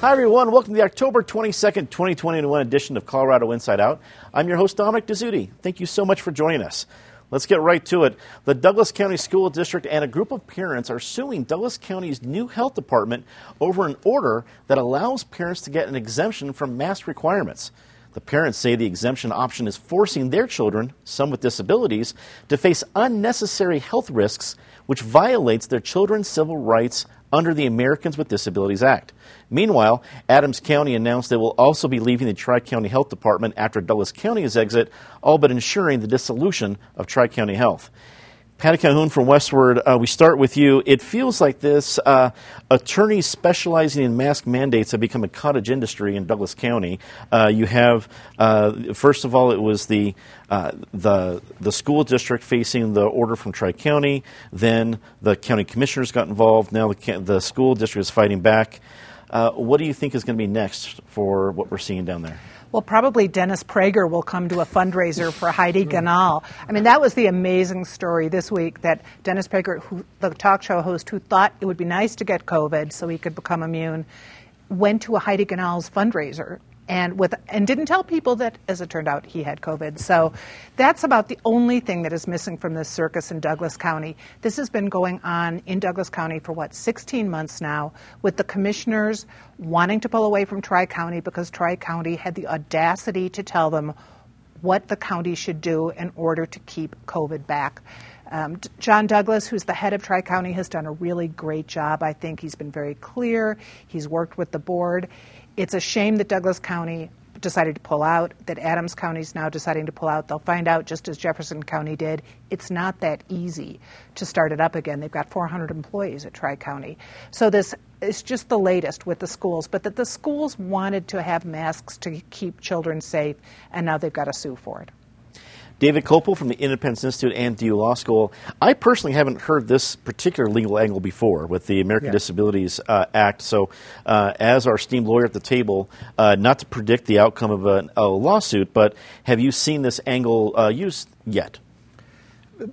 Hi, everyone. Welcome to the October 22nd, 2021 edition of Colorado Inside Out. I'm your host, Dominic Dezzutti. Thank you so much for joining us. Let's get right to it. The Douglas County School District and a group of parents are suing Douglas County's new health department over an order that allows parents to get an exemption from mask requirements. The parents say the exemption option is forcing their children, some with disabilities, to face unnecessary health risks, which violates their children's civil rights under the Americans with Disabilities Act. Meanwhile, Adams County announced they will also be leaving the Tri County Health Department after Douglas County's exit, all but ensuring the dissolution of Tri County Health. Patty Calhoun from Westword, uh, we start with you. It feels like this uh, attorneys specializing in mask mandates have become a cottage industry in Douglas County. Uh, you have, uh, first of all, it was the uh, the the school district facing the order from Tri County. Then the county commissioners got involved. Now the the school district is fighting back. Uh, what do you think is going to be next for what we're seeing down there? Well, probably Dennis Prager will come to a fundraiser for Heidi Ganahl. I mean, that was the amazing story this week that Dennis Prager, who, the talk show host who thought it would be nice to get COVID so he could become immune, went to a Heidi Ganahl's fundraiser and with and didn't tell people that as it turned out he had covid so that's about the only thing that is missing from this circus in douglas county this has been going on in douglas county for what 16 months now with the commissioners wanting to pull away from tri-county because tri-county had the audacity to tell them what the county should do in order to keep covid back um, John Douglas, who's the head of Tri County, has done a really great job. I think he's been very clear. He's worked with the board. It's a shame that Douglas County decided to pull out, that Adams County is now deciding to pull out. They'll find out just as Jefferson County did. It's not that easy to start it up again. They've got 400 employees at Tri County. So this is just the latest with the schools, but that the schools wanted to have masks to keep children safe, and now they've got to sue for it. David Kopel from the Independence Institute and DU Law School. I personally haven't heard this particular legal angle before with the American yeah. Disabilities uh, Act. So, uh, as our esteemed lawyer at the table, uh, not to predict the outcome of a, a, lawsuit, but have you seen this angle uh, used yet?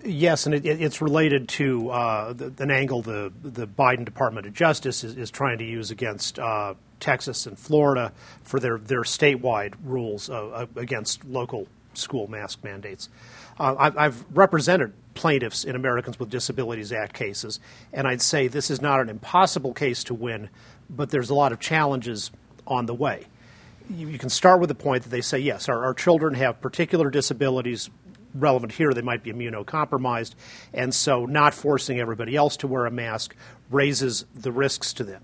Yes, and it, it's related to uh, the, an angle the, the Biden Department of Justice is, is trying to use against uh, Texas and Florida for their, their statewide rules against local school mask mandates. Uh, I've represented plaintiffs in Americans with Disabilities Act cases, and I'd say this is not an impossible case to win, but there's a lot of challenges on the way. You, you can start with the point that they say, yes, our, our children have particular disabilities relevant here. They might be immunocompromised, and so not forcing everybody else to wear a mask raises the risks to them.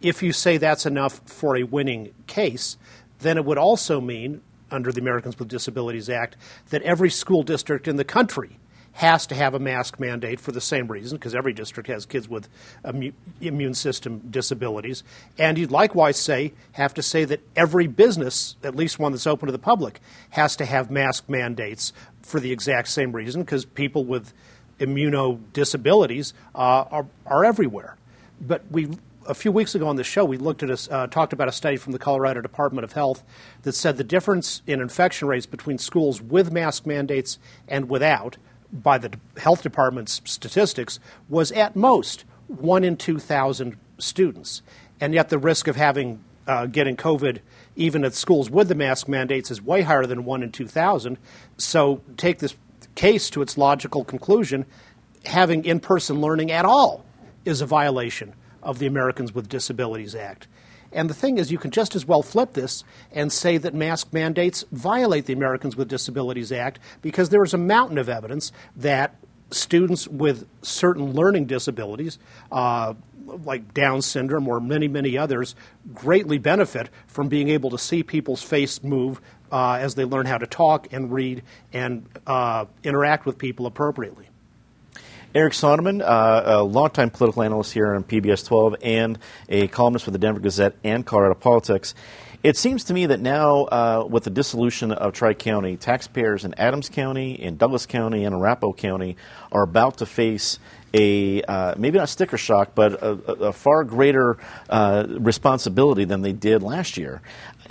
If you say that's enough for a winning case, then it would also mean under the Americans with Disabilities Act that every school district in the country has to have a mask mandate for the same reason, because every district has kids with immune system disabilities. And you'd likewise say, have to say that every business, at least one that's open to the public, has to have mask mandates for the exact same reason, because people with immunodisabilities uh, are, are everywhere. But we a few weeks ago on the show, we looked at a, uh, talked about a study from the Colorado Department of Health that said the difference in infection rates between schools with mask mandates and without, by the health department's statistics, was at most one in two thousand students, and yet the risk of having uh, getting COVID even at schools with the mask mandates is way higher than one in two thousand. So take this case to its logical conclusion: having in-person learning at all is a violation of the Americans with Disabilities Act. And the thing is, you can just as well flip this and say that mask mandates violate the Americans with Disabilities Act because there is a mountain of evidence that students with certain learning disabilities, uh, like Down syndrome or many, many others, greatly benefit from being able to see people's face move uh, as they learn how to talk and read and uh, interact with people appropriately. Eric Sondermann, uh, a longtime political analyst here on PBS 12 and a columnist for the Denver Gazette and Colorado Politics. It seems to me that now, uh, with the dissolution of Tri County, taxpayers in Adams County, in Douglas County, and Arapahoe County are about to face a uh, maybe not sticker shock, but a, a far greater uh, responsibility than they did last year.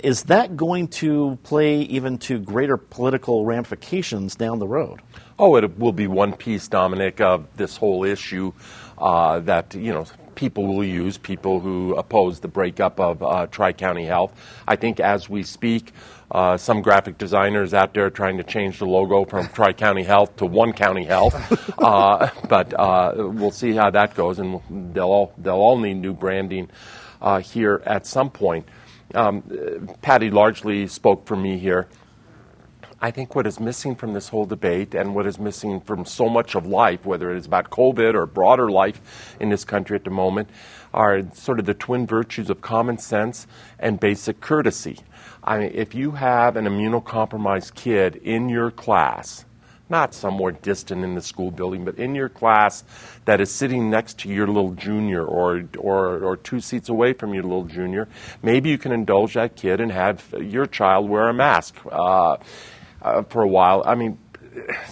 Is that going to play even to greater political ramifications down the road? Oh, it will be one piece, Dominic, of this whole issue uh, that, you know, people will use, people who oppose the breakup of uh, Tri County Health. I think as we speak, uh, some graphic designers out there trying to change the logo from Tri County Health to One County Health. uh, but uh, we'll see how that goes, and they'll all, they'll all need new branding uh, here at some point. Um, Patty largely spoke for me here. I think what is missing from this whole debate and what is missing from so much of life, whether it is about COVID or broader life in this country at the moment, are sort of the twin virtues of common sense and basic courtesy. I mean, if you have an immunocompromised kid in your class, not somewhere distant in the school building, but in your class that is sitting next to your little junior or, or, or two seats away from your little junior, maybe you can indulge that kid and have your child wear a mask. Uh, uh, for a while. I mean,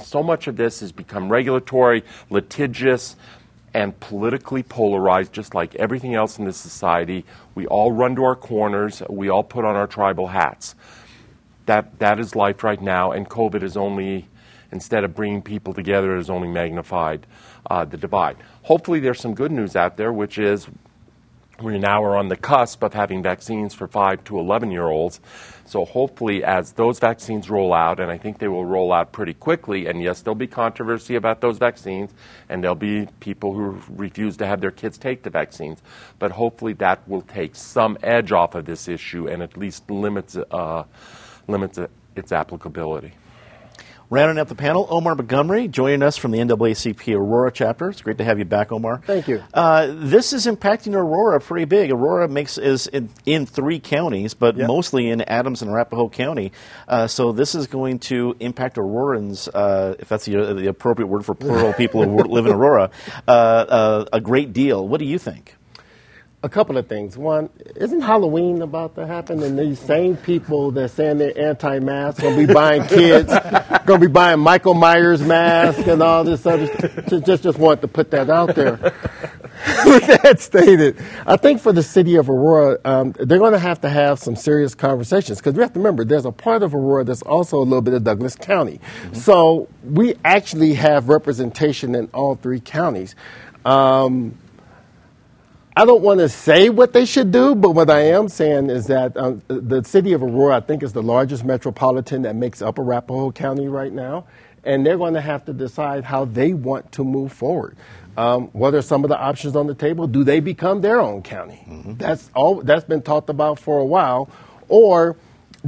so much of this has become regulatory, litigious, and politically polarized, just like everything else in this society. We all run to our corners, we all put on our tribal hats. That, that is life right now, and COVID is only, instead of bringing people together, it has only magnified uh, the divide. Hopefully, there's some good news out there, which is we now are on the cusp of having vaccines for 5 to 11 year olds. So hopefully, as those vaccines roll out, and I think they will roll out pretty quickly, and yes, there'll be controversy about those vaccines, and there'll be people who refuse to have their kids take the vaccines, but hopefully that will take some edge off of this issue and at least limits, uh, limits its applicability. Rounding out the panel, Omar Montgomery joining us from the NAACP Aurora chapter. It's great to have you back, Omar. Thank you. Uh, this is impacting Aurora pretty big. Aurora makes is in, in three counties, but yep. mostly in Adams and Arapahoe County. Uh, so this is going to impact Aurorans, uh, if that's the, the, appropriate word for plural people who live in Aurora, uh, uh, a great deal. What do you think? A couple of things. One, isn't Halloween about to happen? And these same people that saying they're anti-mask gonna be buying kids, gonna be buying Michael Myers mask and all this other. Just, just, just want to put that out there. With that stated, I think for the city of Aurora, um, they're going to have to have some serious conversations because we have to remember there's a part of Aurora that's also a little bit of Douglas County. Mm-hmm. So we actually have representation in all three counties. Um, I don't want to say what they should do, but what I am saying is that um, the city of Aurora, I think, is the largest metropolitan that makes up Arapahoe County right now, and they're going to have to decide how they want to move forward. Um, what are some of the options on the table? Do they become their own county? Mm-hmm. That's all. That's been talked about for a while, or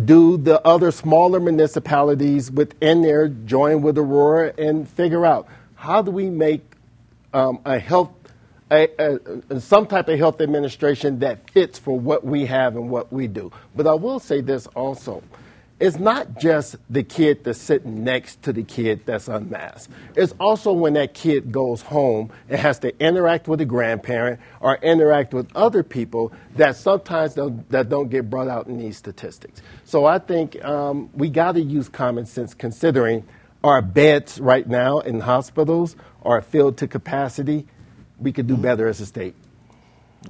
do the other smaller municipalities within there join with Aurora and figure out how do we make um, a health a, a, some type of health administration that fits for what we have and what we do. But I will say this also. It's not just the kid that's sitting next to the kid that's unmasked. It's also when that kid goes home and has to interact with a grandparent or interact with other people that sometimes don't, that don't get brought out in these statistics. So I think um, we got to use common sense considering our beds right now in hospitals are filled to capacity we could do mm-hmm. better as a state.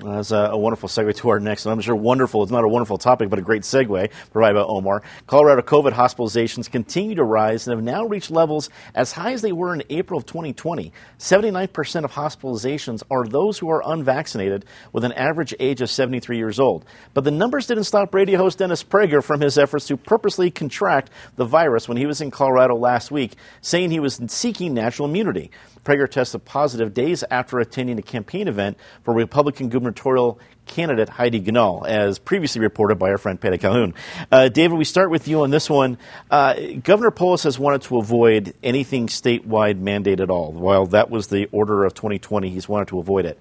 That's a, a, wonderful segue to our next, and I'm sure wonderful, it's not a wonderful topic, but a great segue provided by Omar. Colorado COVID hospitalizations continue to rise and have now reached levels as high as they were in April of 2020. 79% of hospitalizations are those who are unvaccinated with an average age of 73 years old. But the numbers didn't stop radio host Dennis Prager from his efforts to purposely contract the virus when he was in Colorado last week, saying he was seeking natural immunity. Prager tested positive days after attending a campaign event for Republican gubernatorial candidate Heidi Ganahl, as previously reported by our friend Patty Calhoun. Uh, David, we start with you on this one. Uh, Governor Polis has wanted to avoid anything statewide mandate at all. While that was the order of 2020, he's wanted to avoid it.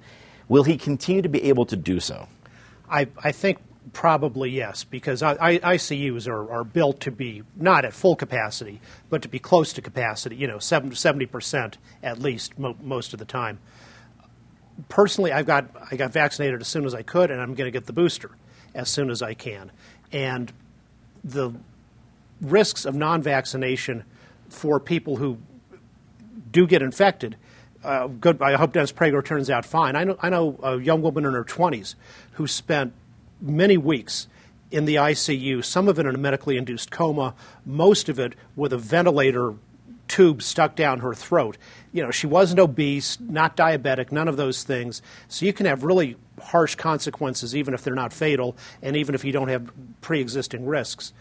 Will he continue to be able to do so? I, I think Probably yes, because I, I, ICUs are, are built to be not at full capacity, but to be close to capacity. You know, seventy percent at least mo- most of the time. Personally, I've got I got vaccinated as soon as I could, and I'm going to get the booster as soon as I can. And the risks of non-vaccination for people who do get infected. Uh, good. I hope Dennis Prager turns out fine. I know, I know a young woman in her 20s who spent many weeks in the ICU, some of it in a medically induced coma, most of it with a ventilator tube stuck down her throat. You know, she wasn't obese, not diabetic, none of those things. So you can have really harsh consequences, even if they're not fatal, and even if you don't have pre existing risks.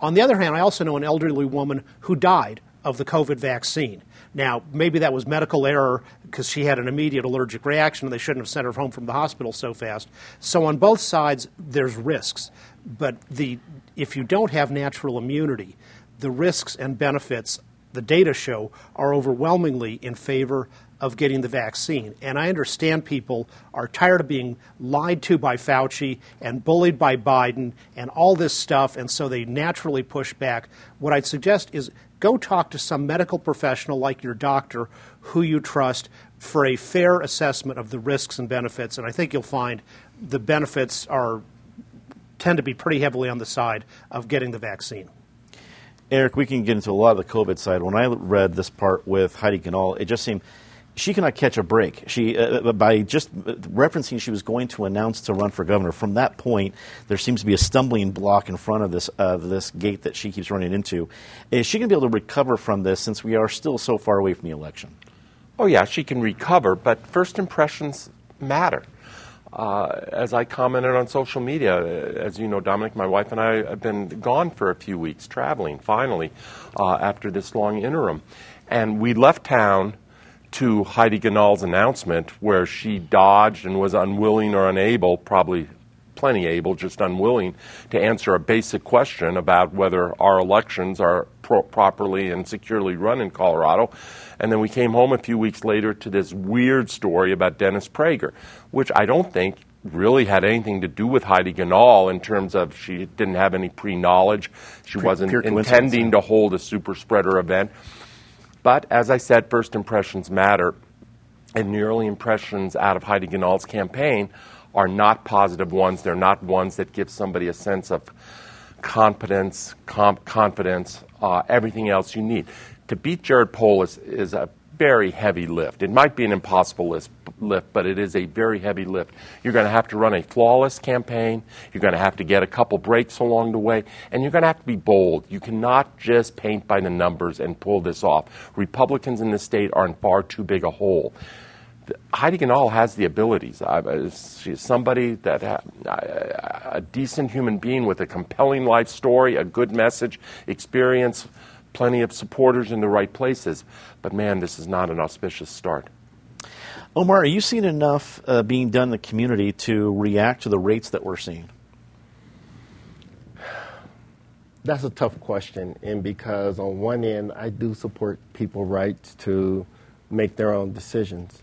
On the other hand, I also know an elderly woman who died of the COVID vaccine. Now, maybe that was medical error because she had an immediate allergic reaction and they shouldn't have sent her home from the hospital so fast. So, on both sides, there's risks. But the, if you don't have natural immunity, the risks and benefits, the data show, are overwhelmingly in favor of getting the vaccine. And I understand people are tired of being lied to by Fauci and bullied by Biden and all this stuff, and so they naturally push back. What I'd suggest is go talk to some medical professional like your doctor who you trust for a fair assessment of the risks and benefits. And I think you'll find the benefits are tend to be pretty heavily on the side of getting the vaccine. Eric, we can get into a lot of the COVID side. When I read this part with Heidi Ganahl, it just seemed she cannot catch a break. She, uh, uh by just referencing she was going to announce to run for governor, from that point, there seems to be a stumbling block in front of this uh, this gate that she keeps running into. Is she going to be able to recover from this since we are still so far away from the election? Oh, yeah, she can recover, but first impressions matter. Uh, as I commented on social media, uh, as you know, Dominic, my wife and I have been gone for a few weeks, traveling finally uh, after this long interim. And we left town to Heidi Ganahl's announcement, where she dodged and was unwilling or unable, probably plenty able, just unwilling, to answer a basic question about whether our elections are pro- properly and securely run in Colorado. And then we came home a few weeks later to this weird story about Dennis Prager, which I don't think really had anything to do with Heidi Ganahl in terms of she didn't have any pre knowledge. She Pre- wasn't intending to hold a super spreader event. But as I said, first impressions matter. And the early impressions out of Heidi Ganahl's campaign are not positive ones. They're not ones that give somebody a sense of competence, comp- confidence, uh, everything else you need. To beat Jared Polis is a very heavy lift. It might be an impossible lift, but it is a very heavy lift. You're going to have to run a flawless campaign. You're going to have to get a couple breaks along the way, and you're going to have to be bold. You cannot just paint by the numbers and pull this off. Republicans in the state are in far too big a hole. Heidi Ganahl has the abilities. She's somebody that a decent human being with a compelling life story, a good message, experience, plenty of supporters in the right places. But man, this is not an auspicious start. Omar, are you seeing enough uh, being done in the community to react to the rates that we're seeing? That's a tough question, and because on one end, I do support people's rights to make their own decisions.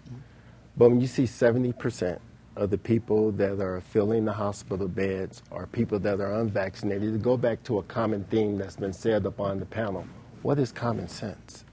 But when you see 70% of the people that are filling the hospital beds are people that are unvaccinated, to go back to a common theme that's been said upon the panel, what is common sense?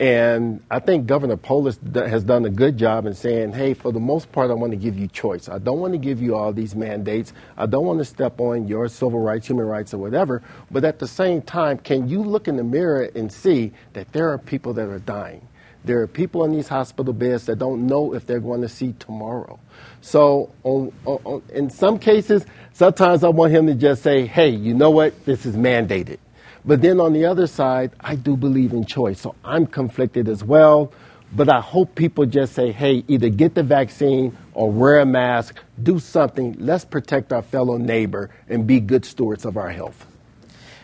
And I think Governor Polis has done a good job in saying, hey, for the most part, I want to give you choice. I don't want to give you all these mandates. I don't want to step on your civil rights, human rights, or whatever. But at the same time, can you look in the mirror and see that there are people that are dying? There are people in these hospital beds that don't know if they're going to see tomorrow. So, on, on, in some cases, sometimes I want him to just say, hey, you know what? This is mandated. But then on the other side, I do believe in choice. So I'm conflicted as well. But I hope people just say, hey, either get the vaccine or wear a mask, do something. Let's protect our fellow neighbor and be good stewards of our health.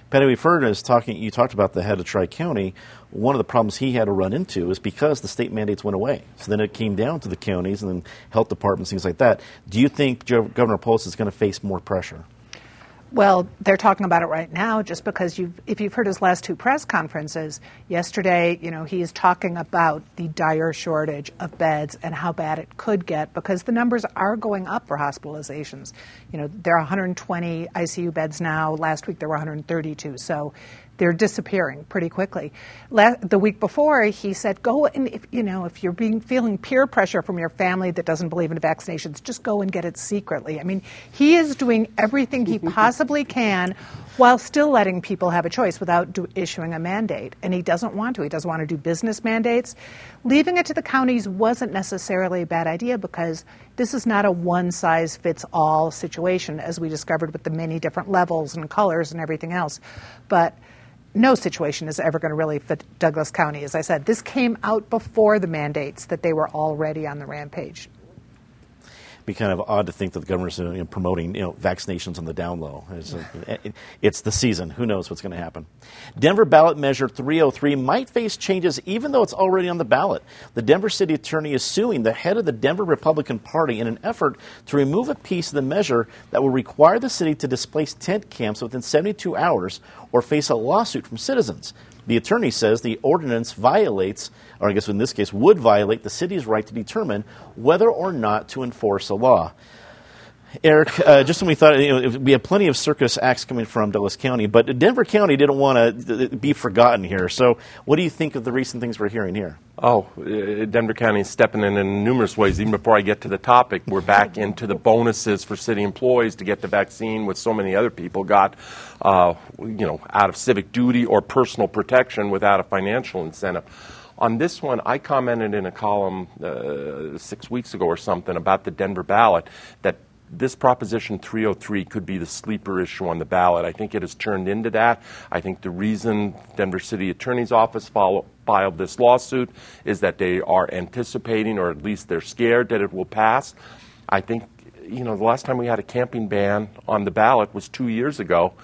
Patty, we've heard as talking, you talked about the head of Tri County. One of the problems he had to run into is because the state mandates went away. So then it came down to the counties and then health departments, things like that. Do you think Governor Polis is going to face more pressure? Well, they're talking about it right now just because you've, if you've heard his last two press conferences, yesterday, you know, he is talking about the dire shortage of beds and how bad it could get because the numbers are going up for hospitalizations. You know, there are 120 ICU beds now. Last week there were 132. So they're disappearing pretty quickly. the week before, he said, "Go and if you know if you're being feeling peer pressure from your family that doesn't believe in vaccinations, just go and get it secretly." I mean, he is doing everything he possibly can while still letting people have a choice without do, issuing a mandate. And he doesn't want to. He doesn't want to do business mandates. Leaving it to the counties wasn't necessarily a bad idea because this is not a one size fits all situation, as we discovered with the many different levels and colors and everything else. But no situation is ever going to really fit Douglas County. As I said, this came out before the mandates that they were already on the rampage be kind of odd to think that the government's you know, promoting you know, vaccinations on the down low. It's, it's the season. Who knows what's going to happen? Denver ballot measure 303 might face changes even though it's already on the ballot. The Denver city attorney is suing the head of the Denver Republican Party in an effort to remove a piece of the measure that will require the city to displace tent camps within 72 hours or face a lawsuit from citizens. The attorney says the ordinance violates, or I guess in this case would violate, the city's right to determine whether or not to enforce a law. Eric, uh, just when we thought you know, we had plenty of circus acts coming from Douglas County, but Denver County didn't want to be forgotten here. So, what do you think of the recent things we're hearing here? Oh, uh, Denver County is stepping in in numerous ways. Even before I get to the topic, we're back into the bonuses for city employees to get the vaccine, with so many other people got, uh, you know, out of civic duty or personal protection without a financial incentive. On this one, I commented in a column uh, six weeks ago or something about the Denver ballot that this Proposition 303 could be the sleeper issue on the ballot. I think it has turned into that. I think the reason Denver City Attorney's Office follow, filed this lawsuit is that they are anticipating, or at least they're scared, that it will pass. I think, you know, the last time we had a camping ban on the ballot was two years ago.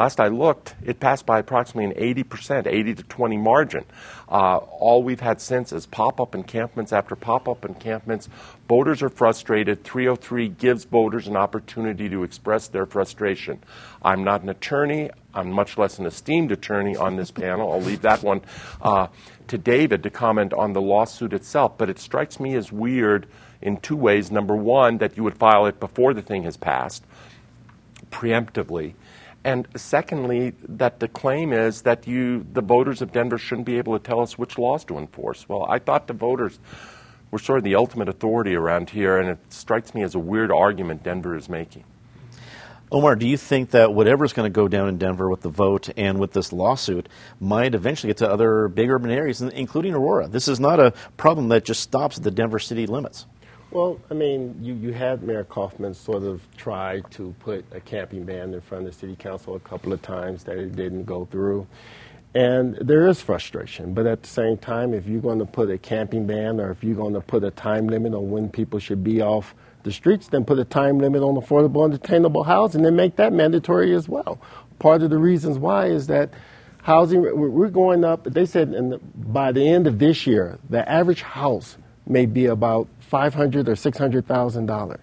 Last I looked, it passed by approximately an 80%, 80 to 20 margin. Uh, all we've had since is pop up encampments after pop up encampments. Voters are frustrated. 303 gives voters an opportunity to express their frustration. I'm not an attorney. I'm much less an esteemed attorney on this panel. I'll leave that one uh, to David to comment on the lawsuit itself. But it strikes me as weird in two ways. Number one, that you would file it before the thing has passed, preemptively. And secondly, that the claim is that you, the voters of Denver, shouldn't be able to tell us which laws to enforce. Well, I thought the voters were sort of the ultimate authority around here, and it strikes me as a weird argument Denver is making. Omar, do you think that whatever's going to go down in Denver with the vote and with this lawsuit might eventually get to other big urban areas, including Aurora? This is not a problem that just stops at the Denver city limits. Well, I mean, you, you had Mayor Coffman sort of try to put a camping ban in front of the city council a couple of times that it didn't go through. And there is frustration, but at the same time, if you're going to put a camping ban or if you're going to put a time limit on when people should be off the streets, then put a time limit on affordable and attainable housing and make that mandatory as well. Part of the reasons why is that housing, we're going up, they said the, by the end of this year, the average house may be about 500 or $600,000.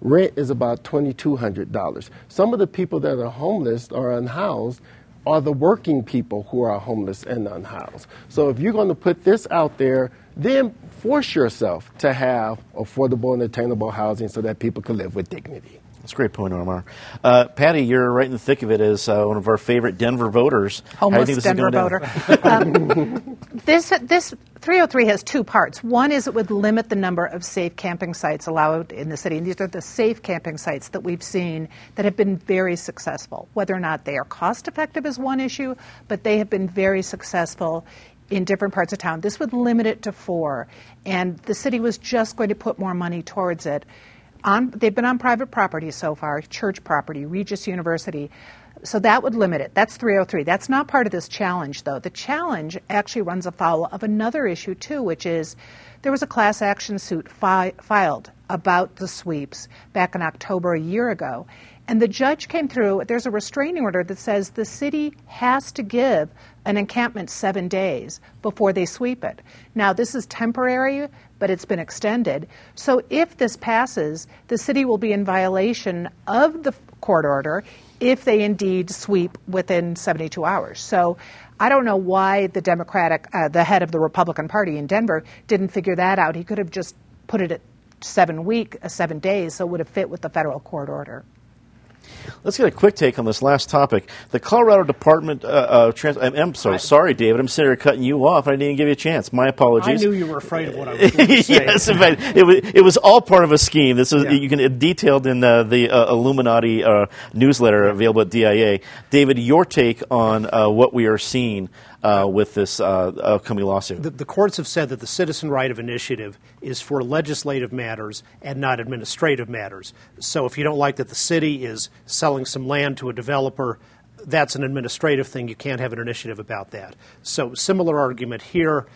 Rent is about $2,200. Some of the people that are homeless or unhoused are the working people who are homeless and unhoused. So if you're going to put this out there, then force yourself to have affordable and attainable housing so that people can live with dignity. That's a great point, Omar. Uh, Patty, you're right in the thick of it as uh, one of our favorite Denver voters. Homeless Denver voter. um, this, this 303 has two parts. One is it would limit the number of safe camping sites allowed in the city. And these are the safe camping sites that we've seen that have been very successful. Whether or not they are cost effective is one issue, but they have been very successful in different parts of town. This would limit it to four, and the city was just going to put more money towards it on, they've been on private property so far, church property, Regis University. So that would limit it. That's 303. That's not part of this challenge, though. The challenge actually runs afoul of another issue, too, which is there was a class action suit fi- filed about the sweeps back in October a year ago. And the judge came through, there's a restraining order that says the city has to give an encampment seven days before they sweep it. Now, this is temporary, but it's been extended. So if this passes, the city will be in violation of the court order if they indeed sweep within 72 hours. So I don't know why the Democratic, uh, the head of the Republican Party in Denver, didn't figure that out. He could have just put it at seven week, uh, seven days, so it would have fit with the federal court order. Let's get a quick take on this last topic. The Colorado Department uh, uh, Trans- I'm, I'm so sorry, David. I'm sitting here cutting you off. I didn't even give you a chance. My apologies. I knew you were afraid of what I was going to say. yes, in fact, it was, it was all part of a scheme. This is yeah. you can detailed in uh, the uh, Illuminati uh, newsletter available at DIA. David, your take on uh, what we are seeing uh, with this uh, upcoming lawsuit. The, the, courts have said that the citizen right of initiative is for legislative matters and not administrative matters. So if you don't like that the city is selling some land to a developer, that's an administrative thing. You can't have an initiative about that. So, similar argument here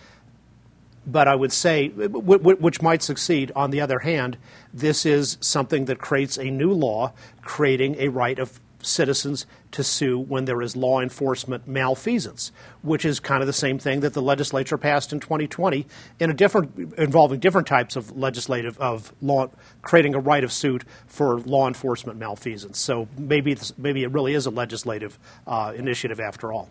but I would say, which might succeed. On the other hand, this is something that creates a new law creating a right of citizens to sue when there is law enforcement malfeasance, which is kind of the same thing that the legislature passed in 2020 in a different involving different types of legislative of law creating a right of suit for law enforcement malfeasance. So maybe maybe it really is a legislative uh, initiative after all.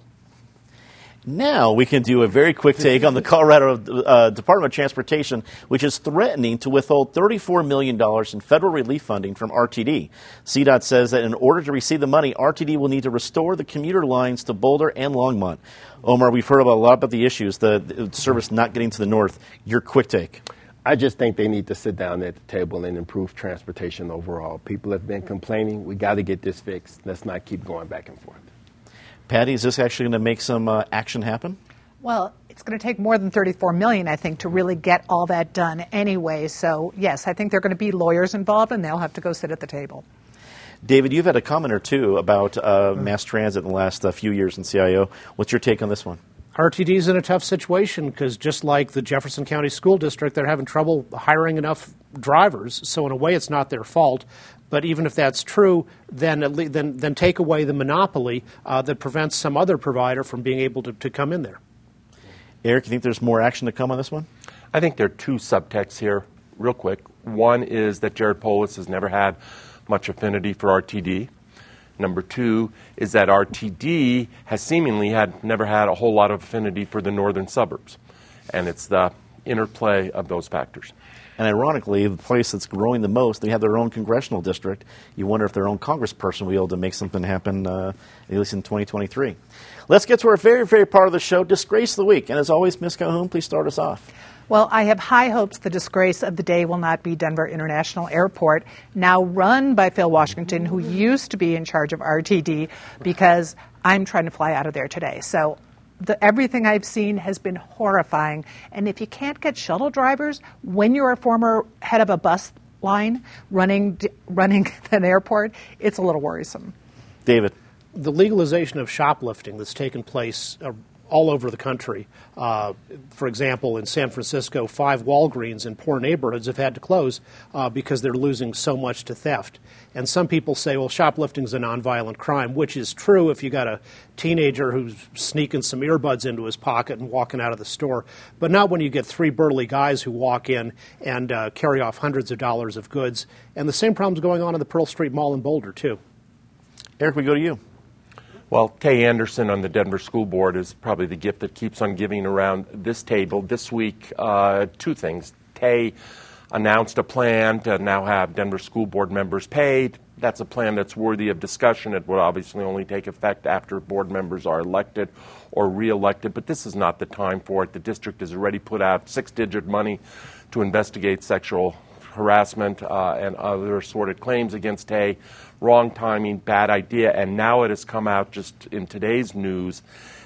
Now we can do a very quick take on the Colorado uh, Department of Transportation, which is threatening to withhold $34 million in federal relief funding from RTD. CDOT says that in order to receive the money, RTD will need to restore the commuter lines to Boulder and Longmont. Omar, we've heard about a lot about the issues, the, the service not getting to the north. Your quick take. I just think they need to sit down at the table and improve transportation overall. People have been complaining. We got to get this fixed. Let's not keep going back and forth. Patty, is this actually going to make some uh, action happen? Well, it's going to take more than 34 million, I think, to really get all that done anyway. So, yes, I think there are going to be lawyers involved, and they'll have to go sit at the table. David, you've had a comment or two about uh, mass transit in the last uh, few years in CIO. What's your take on this one? RTD is in a tough situation because just like the Jefferson County School District, they're having trouble hiring enough drivers. So in a way, it's not their fault. But even if that's true, then then then take away the monopoly uh, that prevents some other provider from being able to, to come in there. Eric, you think there's more action to come on this one? I think there are two subtexts here, real quick. One is that Jared Polis has never had much affinity for RTD. Number two is that RTD has seemingly had never had a whole lot of affinity for the northern suburbs, and it's the interplay of those factors. And ironically, the place that's growing the most, they have their own congressional district. You wonder if their own congressperson will be able to make something happen, uh, at least in 2023. Let's get to our very, very part of the show, Disgrace of the Week. And as always, Ms. Calhoun, please start us off. Well, I have high hopes the disgrace of the day will not be Denver International Airport, now run by Phil Washington, who used to be in charge of RTD, because I'm trying to fly out of there today. So the, everything I've seen has been horrifying. And if you can't get shuttle drivers when you're a former head of a bus line running running an airport, it's a little worrisome. David, the legalization of shoplifting that's taken place uh, all over the country. Uh, for example, in San Francisco, five Walgreens in poor neighborhoods have had to close uh, because they're losing so much to theft. And some people say, well, shoplifting is a nonviolent crime, which is true if you got a teenager who's sneaking some earbuds into his pocket and walking out of the store, but not when you get three burly guys who walk in and uh, carry off hundreds of dollars of goods. And the same problem's going on in the Pearl Street Mall in Boulder, too. Eric, we go to you. Well, Tay Anderson on the Denver School Board is probably the gift that keeps on giving around this table. This week, uh, two things. Tay announced a plan to now have Denver School Board members paid. That's a plan that's worthy of discussion. It would obviously only take effect after board members are elected or reelected, but this is not the time for it. The district has already put out six digit money to investigate sexual harassment uh, and other assorted claims against Tay wrong timing, bad idea. And now it has come out just in today's news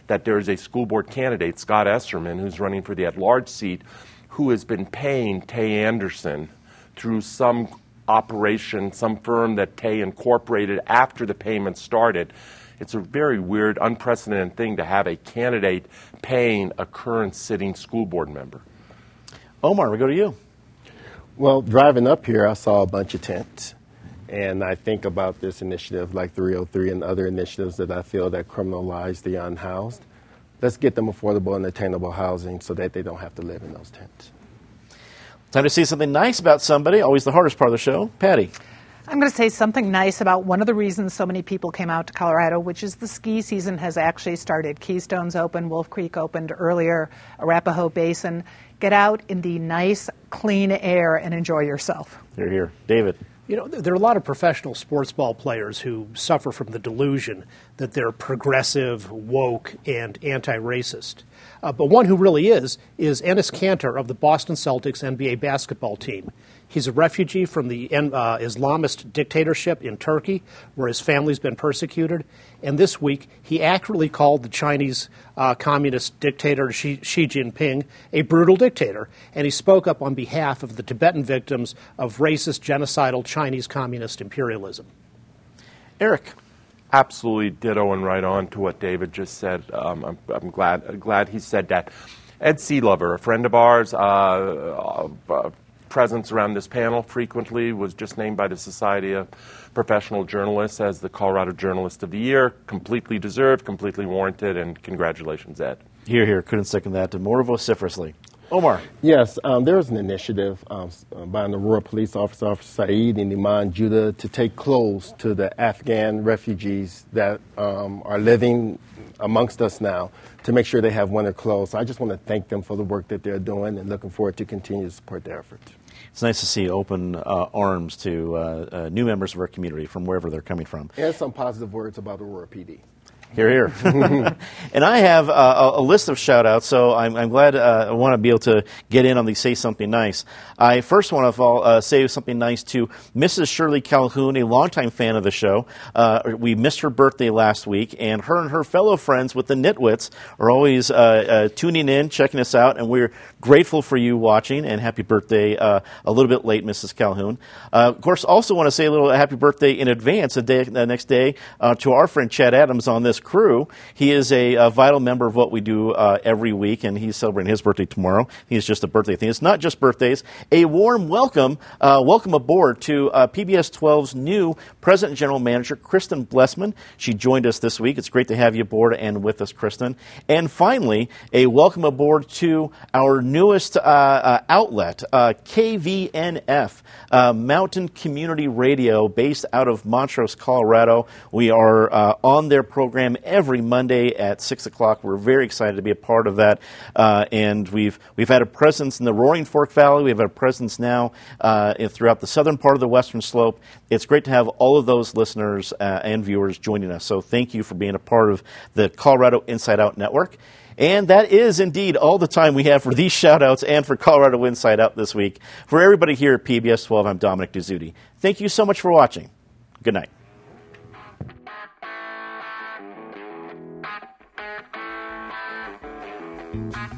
that there is a school board candidate, Scott Esserman, who's running for the at large seat, who has been paying Tay Anderson through some operation, some firm that Tay incorporated after the payment started. It's a very weird, unprecedented thing to have a candidate paying a current sitting school board member. Omar, we go to you. Well, driving up here, I saw a bunch of tents. And I think about this initiative like 303 and other initiatives that I feel that criminalize the unhoused. Let's get them affordable and attainable housing so that they don't have to live in those tents. Time to see something nice about somebody. Always the hardest part of the show. Patty. I'm going to say something nice about one of the reasons so many people came out to Colorado, which is the ski season has actually started. Keystone's open, Wolf Creek opened earlier, Arapahoe Basin. Get out in the nice, clean air and enjoy yourself. You're here. David. You know, there are a lot of professional sports ball players who suffer from the delusion that they're progressive, woke, and anti racist. Uh, but one who really is is Enes Kanter of the Boston Celtics NBA basketball team. He's a refugee from the uh, Islamist dictatorship in Turkey, where his family's been persecuted. And this week, he accurately called the Chinese uh, communist dictator Xi, Xi Jinping a brutal dictator. And he spoke up on behalf of the Tibetan victims of racist, genocidal Chinese communist imperialism. Eric. absolutely ditto and right on to what David just said. Um, I'm, I'm, glad glad he said that. Ed Sealover, a friend of ours, uh, uh, uh, presence around this panel frequently, was just named by the Society of Professional Journalists as the Colorado Journalist of the Year. Completely deserved, completely warranted, and congratulations, Ed. Here, here, couldn't second that more vociferously. Omar. Yes, um, there was an initiative um, uh, by the Aurora Police Officer, Officer Saeed and Iman Judah, to take clothes to the Afghan refugees that um, are living amongst us now to make sure they have winter clothes. So I just want to thank them for the work that they're doing and looking forward to continue to support their efforts. It's nice to see open uh, arms to uh, uh, new members of our community from wherever they're coming from. And some positive words about Aurora PD. Here, here. and I have uh, a, list of shout outs, so I'm, I'm glad uh, I want to be able to get in on the Say Something Nice. I first want to uh, say something nice to Mrs. Shirley Calhoun, a longtime fan of the show. Uh, we missed her birthday last week, and her and her fellow friends with the Nitwits are always uh, uh, tuning in, checking us out, and we're grateful for you watching, and happy birthday a little bit late, Mrs. Calhoun. of course, also want to say a little happy birthday in advance, the, day, the next day, to our friend Chad Adams on this this crew. He is a, a vital member of what we do uh, every week, and he's celebrating his birthday tomorrow. He's just a birthday thing. It's not just birthdays. A warm welcome, uh, welcome aboard to uh, PBS 12's new President and General Manager, Kristen Blessman. She joined us this week. It's great to have you aboard and with us, Kristen. And finally, a welcome aboard to our newest uh, uh, outlet, uh, KVNF, Mountain Community Radio, based out of Montrose, Colorado. We are on their program program every Monday at six o'clock. We're very excited to be a part of that, uh, and we've we've had a presence in the Roaring Fork Valley. We have a presence now uh, throughout the southern part of the Western Slope. It's great to have all of those listeners uh, and viewers joining us. So thank you for being a part of the Colorado Inside Out Network. And that is indeed all the time we have for these shout outs and for Colorado Inside Out this week. For everybody here at PBS 12, I'm Dominic Dezzutti. Thank you so much for watching. Good night. You.